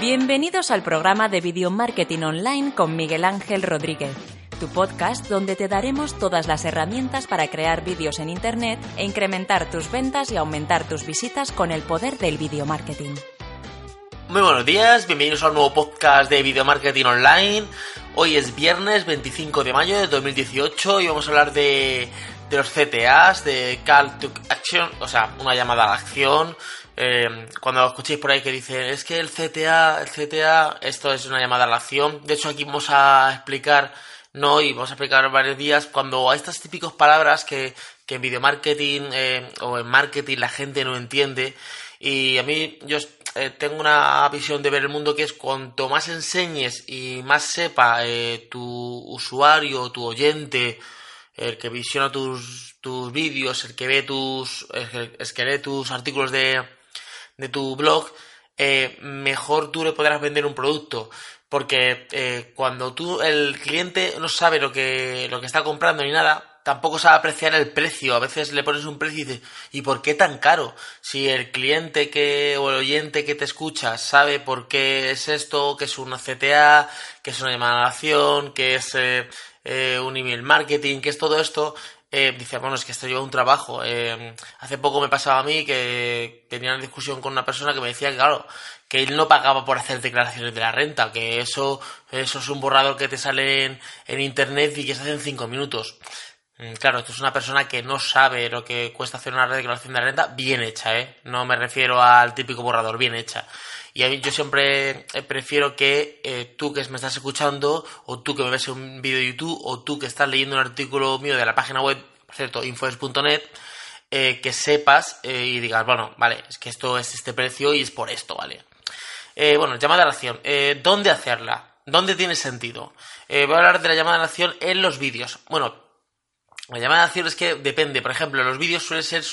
Bienvenidos al programa de Video Marketing Online con Miguel Ángel Rodríguez, tu podcast donde te daremos todas las herramientas para crear vídeos en Internet e incrementar tus ventas y aumentar tus visitas con el poder del video marketing. Muy buenos días, bienvenidos a un nuevo podcast de Video Marketing Online. Hoy es viernes 25 de mayo de 2018 y vamos a hablar de, de los CTAs, de Call to Action, o sea, una llamada a la acción, eh, cuando escuchéis por ahí que dicen es que el CTA, el CTA, esto es una llamada a la acción. De hecho, aquí vamos a explicar, no y vamos a explicar varios días, cuando a estas típicas palabras que, que en video marketing eh, o en marketing la gente no entiende. Y a mí, yo eh, tengo una visión de ver el mundo que es cuanto más enseñes y más sepa tu usuario, tu oyente, el que visiona tus, tus vídeos, el que ve tus, el que lee tus artículos de, de tu blog, eh, mejor tú le podrás vender un producto. Porque eh, cuando tú, el cliente no sabe lo que, lo que está comprando ni nada, tampoco sabe apreciar el precio. A veces le pones un precio y dices, ¿y por qué tan caro? Si el cliente que, o el oyente que te escucha sabe por qué es esto, que es una CTA, que es una acción, que es eh, un email marketing, que es todo esto, eh, dice, bueno, es que esto lleva un trabajo. Eh, hace poco me pasaba a mí que tenía una discusión con una persona que me decía que, claro, que él no pagaba por hacer declaraciones de la renta, que eso, eso es un borrador que te sale en, internet y que se hace en cinco minutos. Mm, claro, esto es una persona que no sabe lo que cuesta hacer una declaración de renta bien hecha, ¿eh? No me refiero al típico borrador, bien hecha. Y a mí yo siempre eh, prefiero que eh, tú que me estás escuchando, o tú que me ves en un vídeo de YouTube, o tú que estás leyendo un artículo mío de la página web, por cierto, infoes.net, eh, que sepas y digas, bueno, vale, es que esto es este precio y es por esto, ¿vale? bueno, llamada a la acción. ¿Dónde hacerla? ¿Dónde tiene sentido? voy a hablar de la llamada a la acción en los vídeos. Bueno, la llamada a acción es que depende. Por ejemplo, los vídeos suelen ser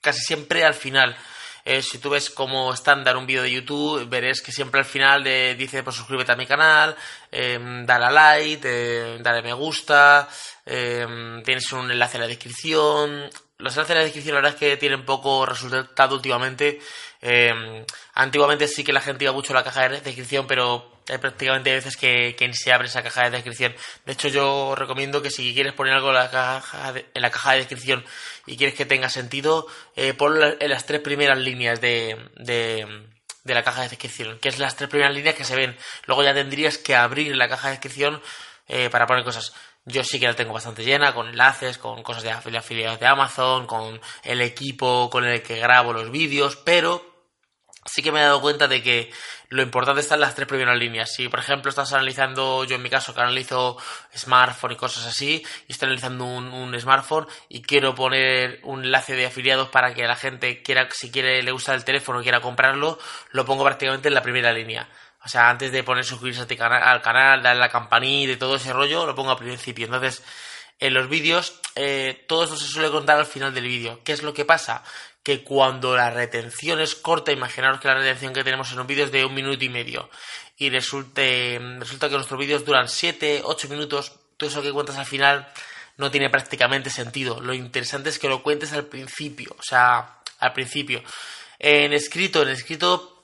casi siempre al final. Eh, si tú ves como estándar un vídeo de YouTube, veréis que siempre al final dice pues suscríbete a mi canal, eh, dale a like, eh, dale me gusta, em, tienes un enlace en la descripción. Los enlaces en la descripción la verdad es que tienen poco resultado últimamente. Em, antiguamente sí que la gente iba mucho a la caja de descripción, pero hay prácticamente veces que, que, se abre esa caja de descripción. De hecho, yo recomiendo que si quieres poner algo en la caja de, en la caja de descripción y quieres que tenga sentido, eh, ponlo en las tres primeras líneas de, de, de, la caja de descripción, que es las tres primeras líneas que se ven. Luego ya tendrías que abrir la caja de descripción eh, para poner cosas. Yo sí que la tengo bastante llena, con enlaces, con cosas de afiliados de Amazon, con el equipo con el que grabo los vídeos, pero sí que me he dado cuenta de que lo importante está en las tres primeras líneas. Si, por ejemplo, estás analizando, yo en mi caso, que analizo smartphone y cosas así, y estoy analizando un, smartphone y quiero poner un enlace de afiliados para que la gente quiera, si quiere, le gusta el teléfono y quiera comprarlo, lo pongo prácticamente en la primera línea. O sea, antes de poner suscribirse al canal, darle la campanita y todo ese rollo, lo pongo al principio. Entonces, en los vídeos, eh, todo esto se suele contar al final del vídeo. ¿Qué es lo que pasa? Que cuando la retención es corta, imaginaros que la retención que tenemos en un vídeo es de un minuto y medio y resulte, resulta que nuestros vídeos duran 7, 8 minutos, todo eso que cuentas al final no tiene prácticamente sentido. Lo interesante es que lo cuentes al principio, o sea, al principio. En escrito, en escrito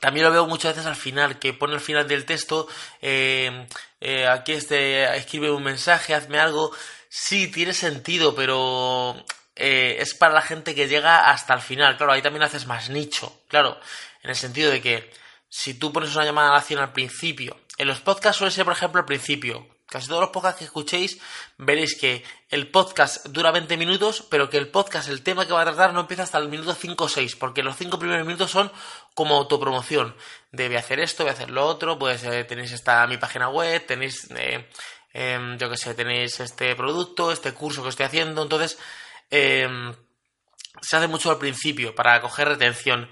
también lo veo muchas veces al final, que pone al final del texto, eh, eh, aquí este, escribe un mensaje, hazme algo. Sí, tiene sentido, pero eh, es para la gente que llega hasta el final. Claro, ahí también haces más nicho. Claro, en el sentido de que si tú pones una llamada a la acción al principio, en los podcasts suele ser, por ejemplo, al principio. Casi todos los podcasts que escuchéis veréis que el podcast dura 20 minutos, pero que el podcast, el tema que va a tratar, no empieza hasta el minuto 5 o 6, porque los 5 primeros minutos son como autopromoción. Debe hacer esto, voy a hacer lo otro, pues eh, tenéis esta mi página web, tenéis, eh, em, yo que sé, tenéis este producto, este curso que estoy haciendo, entonces Em, se hace mucho al principio para coger retención.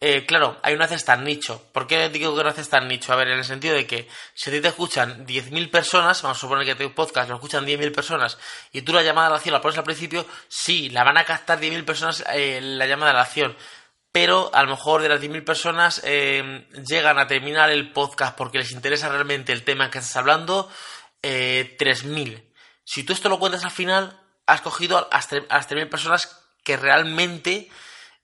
Eh, claro, hay un haces tan nicho. ¿Por qué digo que no haces tan nicho? A ver, en el sentido de que si a ti te escuchan 10.000 personas, vamos a suponer que tu podcast lo escuchan 10.000 personas y tú la llamada a la acción la pones al principio, sí, la van a captar 10.000 personas eh, la llamada a la acción. Pero a lo mejor de las 10.000 personas em, llegan a terminar el podcast porque les interesa realmente el tema que estás hablando, 3.000. Eh, si tú esto lo cuentas al final, has cogido a las 3.000 personas que realmente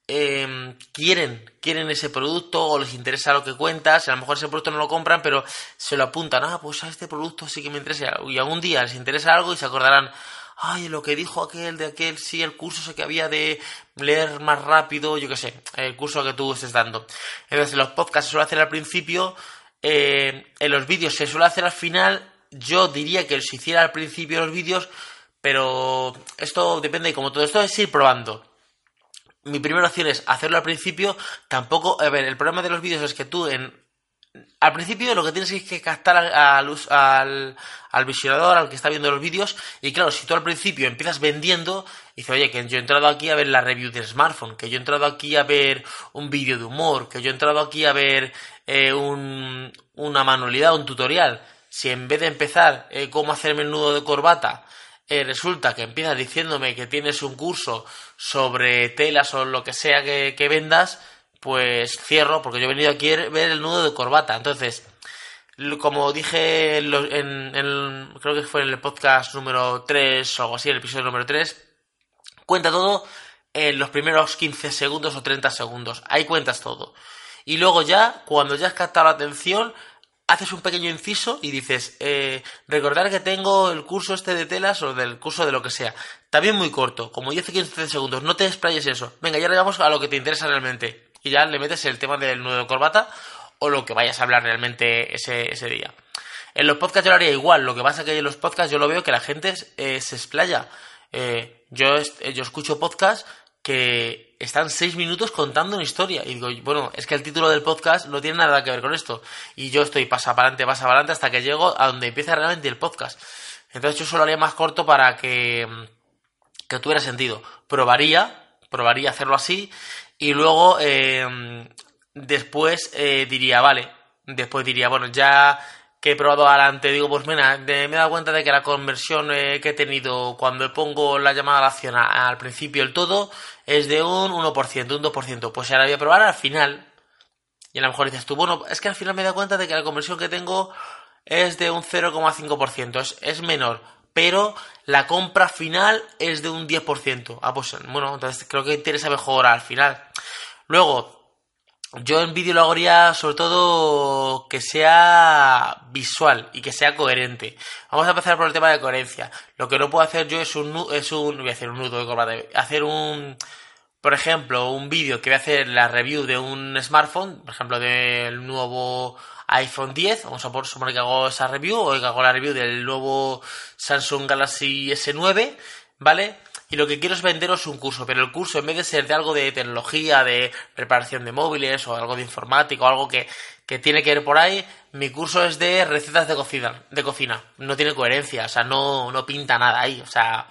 em, quieren, quieren ese producto o les interesa lo que cuentas, a lo mejor ese producto no lo compran, pero se lo apuntan, ah, pues a este producto sí que me interesa, y algún día les interesa algo y se acordarán, ay, lo que dijo aquel de aquel, sí, el curso sé que había de leer más rápido, yo qué sé, el curso que tú estés dando. Entonces, en los podcasts se suele hacer al principio, eh, en los vídeos se suele hacer al final, yo diría que se hiciera al principio los vídeos, pero esto depende, y como todo esto es ir probando mi primera opción es hacerlo al principio. Tampoco, a ver, el problema de los vídeos es que tú en al principio lo que tienes es que captar al, al, al, visionador, al que está viendo los vídeos, y claro, si tú al principio empiezas vendiendo, dice, oye, que yo he entrado aquí a ver la review del smartphone, que yo he entrado aquí a ver un vídeo de humor, que yo he entrado aquí a ver eh, un, una manualidad, un tutorial, si en vez de empezar eh, cómo hacerme el nudo de corbata, eh, resulta que empiezas diciéndome que tienes un curso sobre telas o lo que sea que, vendas, pues cierro, porque yo he venido aquí a ver el nudo de corbata. Entonces, como dije en, creo que fue en el podcast número 3 o algo así, el episodio número 3, cuenta todo en los primeros 15 segundos o 30 segundos. Ahí cuentas todo. Y luego ya, cuando ya has captado la atención, haces un pequeño inciso y dices, eh, recordar que tengo el curso este de telas o del curso de lo que sea. También muy corto, como 10-15 segundos, no te explayes eso. Venga, ya llegamos a lo que te interesa realmente. Y ya le metes el tema del nudo de corbata o lo que vayas a hablar realmente ese, ese día. En los podcasts yo lo haría igual, lo que pasa que en los podcasts yo lo veo que la gente eh, se explaya. Eh, yo, yo escucho podcasts que están seis minutos contando una historia. Y digo, bueno, es que el título del podcast no tiene nada que ver con esto. Y yo estoy pasa adelante, pasa para adelante hasta que llego a donde empieza realmente el podcast. Entonces yo solo haría más corto para que, que tuviera sentido. Probaría, probaría hacerlo así. Y luego, eh, después eh, diría, vale, después diría, bueno, ya que he probado adelante, digo, pues mira, me he dado cuenta de que la conversión eh, que he tenido cuando pongo la llamada a la acción al principio el todo es de un 1%, un 2%. Pues ahora voy a probar al final. Y a lo mejor dices tú, bueno, es que al final me he dado cuenta de que la conversión que tengo es de un 0,5%, es, es menor. Pero la compra final es de un 10%. Ah, pues bueno, entonces creo que interesa mejor al final. Luego, yo en vídeo lo haría sobre todo que sea visual y que sea coherente. Vamos a empezar por el tema de coherencia. Lo que no puedo hacer yo es un, es un, voy a hacer un nudo de corbata, hacer un, por ejemplo, un vídeo que voy a hacer la review de un smartphone, por ejemplo, del nuevo iPhone 10, vamos a suponer que hago esa review, o que hago la review del nuevo Samsung Galaxy S9, ¿vale? Y lo que quiero es venderos un curso, pero el curso en vez de ser de algo de tecnología, de preparación de móviles o algo de informática o algo que, tiene que ver por ahí, mi curso es de recetas de cocina, de cocina. No tiene coherencia, o sea, no, no pinta nada ahí, o sea,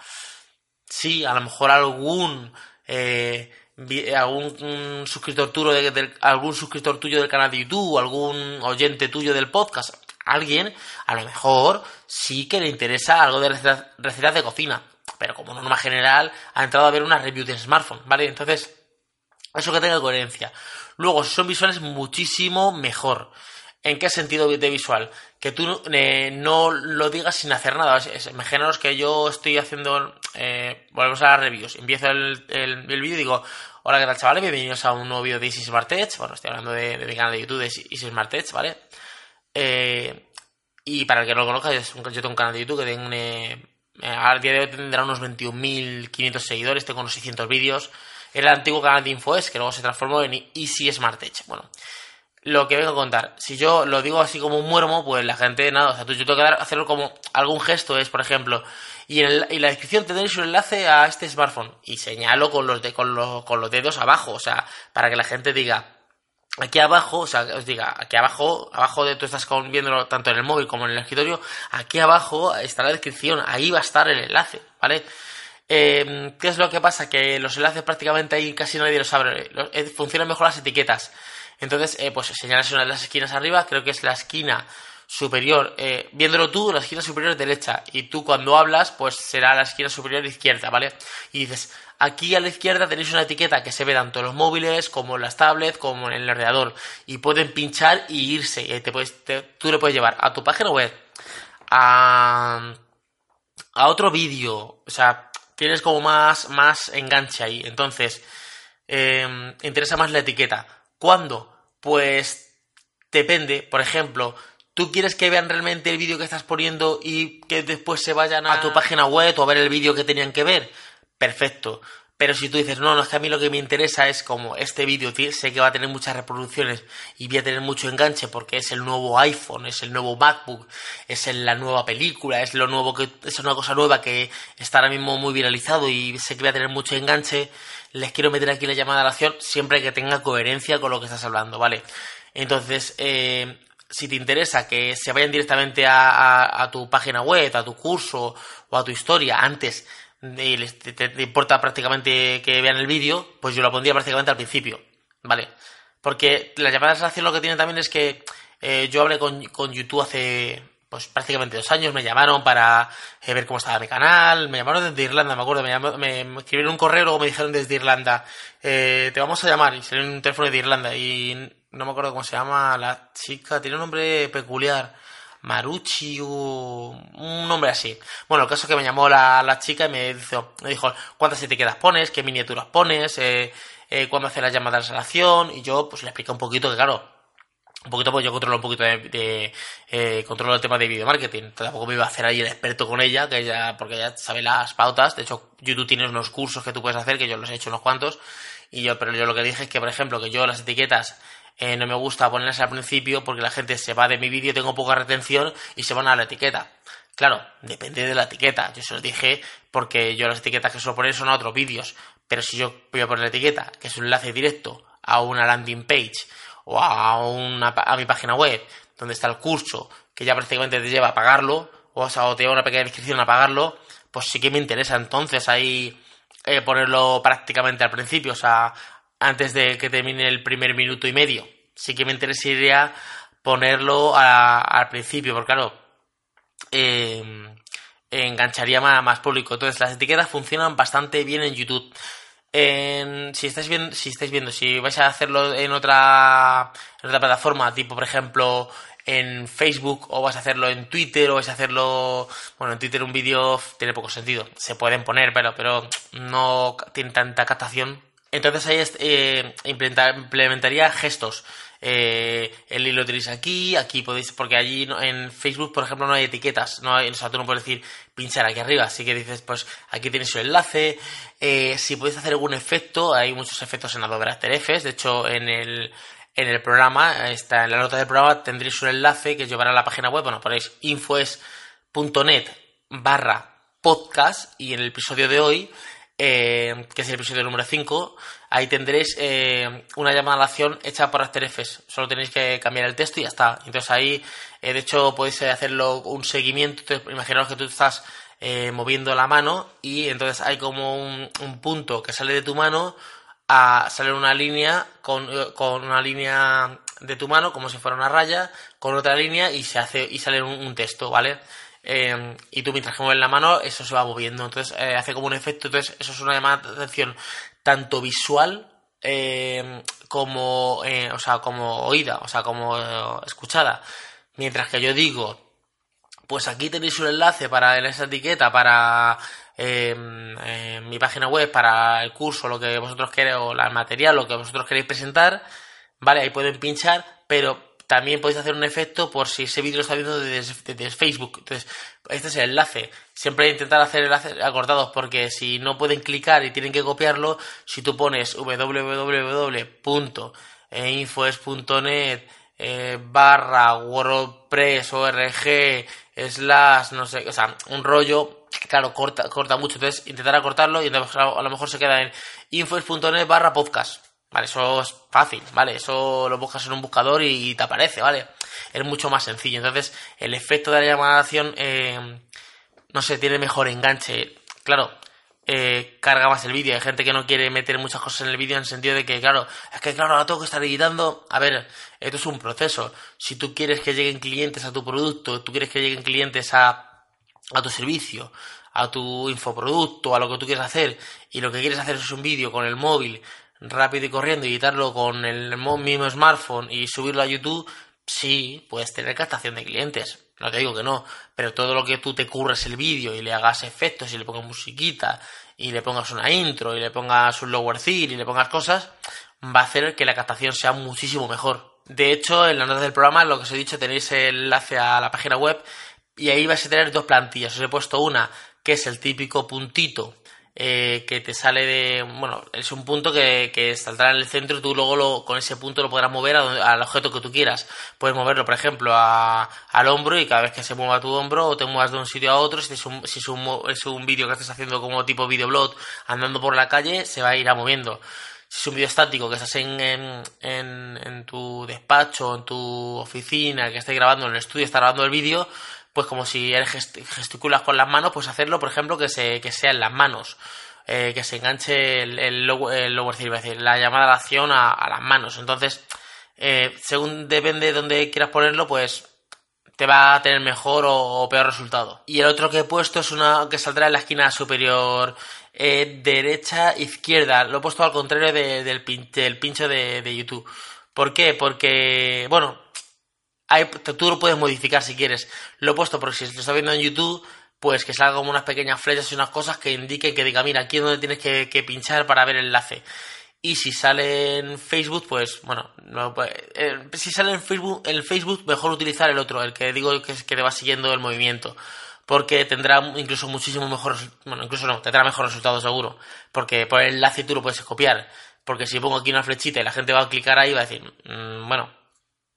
sí, a lo mejor algún... Eh, algún suscriptor tuyo de, algún suscriptor tuyo del canal de YouTube, algún oyente tuyo del podcast, alguien a lo mejor sí que le interesa algo de recetas de cocina pero como norma general ha entrado a ver una review de smartphone, ¿vale? Entonces, eso que tenga coherencia. Luego, si son visuales, muchísimo mejor. ¿En qué sentido de visual? Que tú eh, no lo digas sin hacer nada. Imaginaos que yo estoy haciendo. Eh, volvemos a las reviews. Empiezo el, vídeo y digo: Hola, ¿qué tal, chavales? Bienvenidos a un nuevo vídeo de Easy Smart Edge. Bueno, estoy hablando de, mi canal de YouTube de Easy Smart Edge, ¿vale? Eh, y para el que no lo conozca, yo tengo un canal de YouTube que tiene al día de hoy tendrá unos 21.500 seguidores, tengo unos 600 vídeos. Era el antiguo canal de InfoES, que luego se transformó en Easy Smart Edge. Bueno, lo que vengo a contar. Si yo lo digo así como un muermo, pues la gente, nada, o sea, tú, yo tengo que hacerlo como algún gesto, es, por ejemplo, y en, la descripción tenéis un enlace a este smartphone, y señalo con los, de, con, los, con los dedos abajo, o sea, para que la gente diga, Aquí abajo, o sea, os diga, aquí abajo, abajo de tú estás viéndolo tanto en el móvil como en el escritorio, aquí abajo está la descripción, ahí va a estar el enlace, ¿vale? Em, ¿Qué es lo que pasa? Que los enlaces prácticamente ahí casi nadie los abre, eh, funcionan mejor las etiquetas. Entonces, eh, pues señalas una de las esquinas arriba, creo que es la esquina superior, eh, viéndolo tú, la esquina superior derecha, y tú cuando hablas, pues será la esquina superior izquierda, ¿vale? Y dices, Aquí a la izquierda tenéis una etiqueta que se ve tanto en los móviles como en las tablets como en el ordenador y pueden pinchar y irse. Y te puedes, tú le puedes llevar a tu página web, a, a otro vídeo, o sea, tienes como más, más enganche ahí. Entonces, eh, interesa más la etiqueta. ¿Cuándo? Pues depende. Por ejemplo, ¿Tú quieres que vean realmente el vídeo que estás poniendo y que después se vayan a tu página web o a ver el vídeo que tenían que ver? Perfecto. Pero si tú dices, no, no, es que a mí lo que me interesa es como este vídeo, sé que va a tener muchas reproducciones y voy a tener mucho enganche porque es el nuevo iPhone, es el nuevo MacBook, es la nueva película, es lo nuevo que, es una cosa nueva que está ahora mismo muy viralizado y sé que voy a tener mucho enganche, les quiero meter aquí la llamada a la acción siempre que tenga coherencia con lo que estás hablando, ¿vale? Entonces, eh, si te interesa que se vayan directamente a, a tu página web, a tu curso o a tu historia antes y te, importa prácticamente que vean el vídeo, pues yo lo pondría prácticamente al principio, ¿vale? Porque la llamada de relación lo que tiene también es que eh, yo hablé con, YouTube hace pues prácticamente dos años, me llamaron para eh, ver cómo estaba mi canal, me llamaron desde Irlanda, me acuerdo, me, escribieron un correo, luego me dijeron desde Irlanda, eh, te vamos a llamar, y salió un teléfono de Irlanda, y no me acuerdo cómo se llama la chica, tiene un nombre peculiar, Maruchi o un nombre así. Bueno, el caso es que me llamó la, la chica y me dijo, me dijo cuántas etiquetas pones, qué miniaturas pones, eh, eh, cuándo hace la llamada de relación y yo pues le expliqué un poquito que claro, un poquito pues yo controlo un poquito de, eh, controlo el tema de video marketing. Tampoco me iba a hacer ahí el experto con ella que ella porque ella sabe las pautas. De hecho YouTube tiene unos cursos que tú puedes hacer que yo los he hecho unos cuantos. Y yo pero yo lo que dije es que por ejemplo que yo las etiquetas eh, no me gusta ponerlas al principio porque la gente se va de mi vídeo, tengo poca retención y se van a la etiqueta. Claro, depende de la etiqueta. Yo se los dije porque yo las etiquetas que suelo poner son a otros vídeos. Pero si yo voy a poner la etiqueta, que es un enlace directo a una landing page o a, una, a mi página web, donde está el curso, que ya prácticamente te lleva a pagarlo, o, sea, o te lleva una pequeña descripción a pagarlo, pues sí que me interesa entonces ahí eh, ponerlo prácticamente al principio, o sea, antes de que termine el primer minuto y medio. Sí que me interesaría ponerlo al principio, porque claro, em, engancharía más, público. Entonces, las etiquetas funcionan bastante bien en YouTube. si estáis viendo, si estáis viendo, si vais a hacerlo en otra, en otra plataforma, tipo por ejemplo en Facebook, o vas a hacerlo en Twitter, o vais a hacerlo, bueno, en Twitter un vídeo tiene poco sentido. Se pueden poner, pero, pero no tiene tanta captación entonces ahí eh, implementaría gestos. Eh, el hilo tenéis aquí, aquí podéis, porque allí en Facebook, por ejemplo, no hay etiquetas, no hay, o sea, tú no puedes decir pinchar aquí arriba, así que dices, pues aquí tienes el enlace, eh, si podéis hacer algún efecto, hay muchos efectos en Adobe After Effects, de hecho en el, en el programa, está en la nota del programa tendréis un enlace que llevará a la página web, bueno, ponéis infoes.net barra podcast y en el episodio de hoy eh, que es el episodio número 5, ahí tendréis eh, una llamada a la acción hecha por After Effects. Solo tenéis que cambiar el texto y ya está. Entonces ahí, eh, de hecho, podéis hacerlo un seguimiento. Entonces, imaginaos que tú estás moviendo la mano y entonces hay como un, punto que sale de tu mano a sale una línea con, una línea de tu mano como si fuera una raya con otra línea y se hace y sale un texto, ¿vale? Em, y tú mientras que mueves la mano, eso se va moviendo. Entonces eh, hace como un efecto. Entonces, eso es una llamada de atención tanto visual em, como, eh, o sea, como oída, o sea, como eh, escuchada. Mientras que yo digo, pues aquí tenéis un enlace para en esa etiqueta para em, mi página web, para el curso, lo que vosotros queréis, o el material, lo que vosotros queréis presentar, ¿vale? Ahí pueden pinchar, pero también podéis hacer un efecto por si ese vídeo lo está viendo desde, Facebook. Entonces, este es el enlace. Siempre intentar hacer enlaces acortados porque si no pueden clicar y tienen que copiarlo, si tú pones www.infoes.net eh, barra WordPress org slash no sé, o sea, un rollo, claro, corta, corta mucho. Entonces, intentar acortarlo y a lo mejor se queda en infoes.net barra podcast Vale, eso es fácil, ¿vale? Eso lo buscas en un buscador y te aparece, ¿vale? Es mucho más sencillo. Entonces, el efecto de la llamada de acción, eh, no sé, tiene mejor enganche. Claro, eh, carga más el vídeo. Hay gente que no quiere meter muchas cosas en el vídeo en el sentido de que, claro, es que, claro, ahora tengo que estar editando. A ver, esto es un proceso. Si tú quieres que lleguen clientes a tu producto, tú quieres que lleguen clientes a, a tu servicio, a tu infoproducto, a lo que tú quieres hacer, y lo que quieres hacer es un vídeo con el móvil, rápido y corriendo y editarlo con el mismo smartphone y subirlo a YouTube, sí, puedes tener captación de clientes. No te digo que no, pero todo lo que tú te curres el vídeo y le hagas efectos y le pongas musiquita y le pongas una intro y le pongas un lower third y le pongas cosas, va a hacer que la captación sea muchísimo mejor. De hecho, en la nota del programa, lo que os he dicho, tenéis el enlace a la página web y ahí vais a tener dos plantillas. Os he puesto una que es el típico puntito eh, que te sale de. Bueno, es un punto que, que saldrá en el centro y tú luego lo, con ese punto lo podrás mover al objeto que tú quieras. Puedes moverlo, por ejemplo, a, al hombro y cada vez que se mueva tu hombro o te muevas de un sitio a otro, si es un, si es un, es un vídeo que estás haciendo como tipo videoblog andando por la calle, se va a ir a moviendo. Si es un vídeo estático que estás en, en, en, en tu despacho, en tu oficina, que estés grabando en el estudio, estás grabando el vídeo, pues como si gesticulas con las manos, pues hacerlo, por ejemplo, que, se, que sea en las manos. Eh, que se enganche el, el, third, es decir, la llamada a la acción a, las manos. Entonces, eh, según depende de dónde quieras ponerlo, pues te va a tener mejor o, peor resultado. Y el otro que he puesto es una que saldrá en la esquina superior eh, derecha, izquierda. Lo he puesto al contrario del, del, pincho de, de YouTube. ¿Por qué? Porque, bueno, tú lo puedes modificar si quieres. Lo he puesto porque si lo estás viendo en YouTube, pues que salga como unas pequeñas flechas y unas cosas que indiquen que diga, mira, aquí es donde tienes que, pinchar para ver el enlace. Y si sale en Facebook, pues bueno, pues, eh, si sale en Facebook, en Facebook mejor utilizar el otro, el que digo que, que te va siguiendo el movimiento. Porque tendrá incluso muchísimo mejor, bueno, incluso no, tendrá mejor resultado seguro. Porque por el enlace tú lo puedes copiar. Porque si pongo aquí una flechita y la gente va a clicar ahí, va a decir, mm, bueno,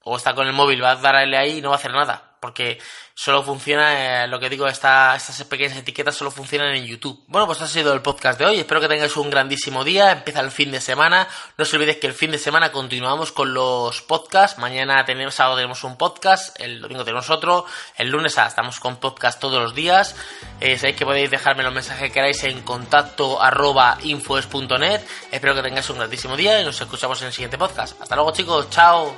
o está con el móvil, va a darle ahí y no va a hacer nada porque solo funciona, eh, lo que digo, esta, estas pequeñas etiquetas solo funcionan en YouTube. Bueno, pues ha sido el podcast de hoy, espero que tengáis un grandísimo día, empieza el fin de semana, no os olvidéis que el fin de semana continuamos con los podcasts, mañana tenemos, sábado tenemos un podcast, el domingo tenemos otro, el lunes ah, estamos con podcast todos los días, eh, sabéis que podéis dejarme los mensajes que queráis en contacto arroba espero que tengáis un grandísimo día y nos escuchamos en el siguiente podcast. Hasta luego chicos, chao.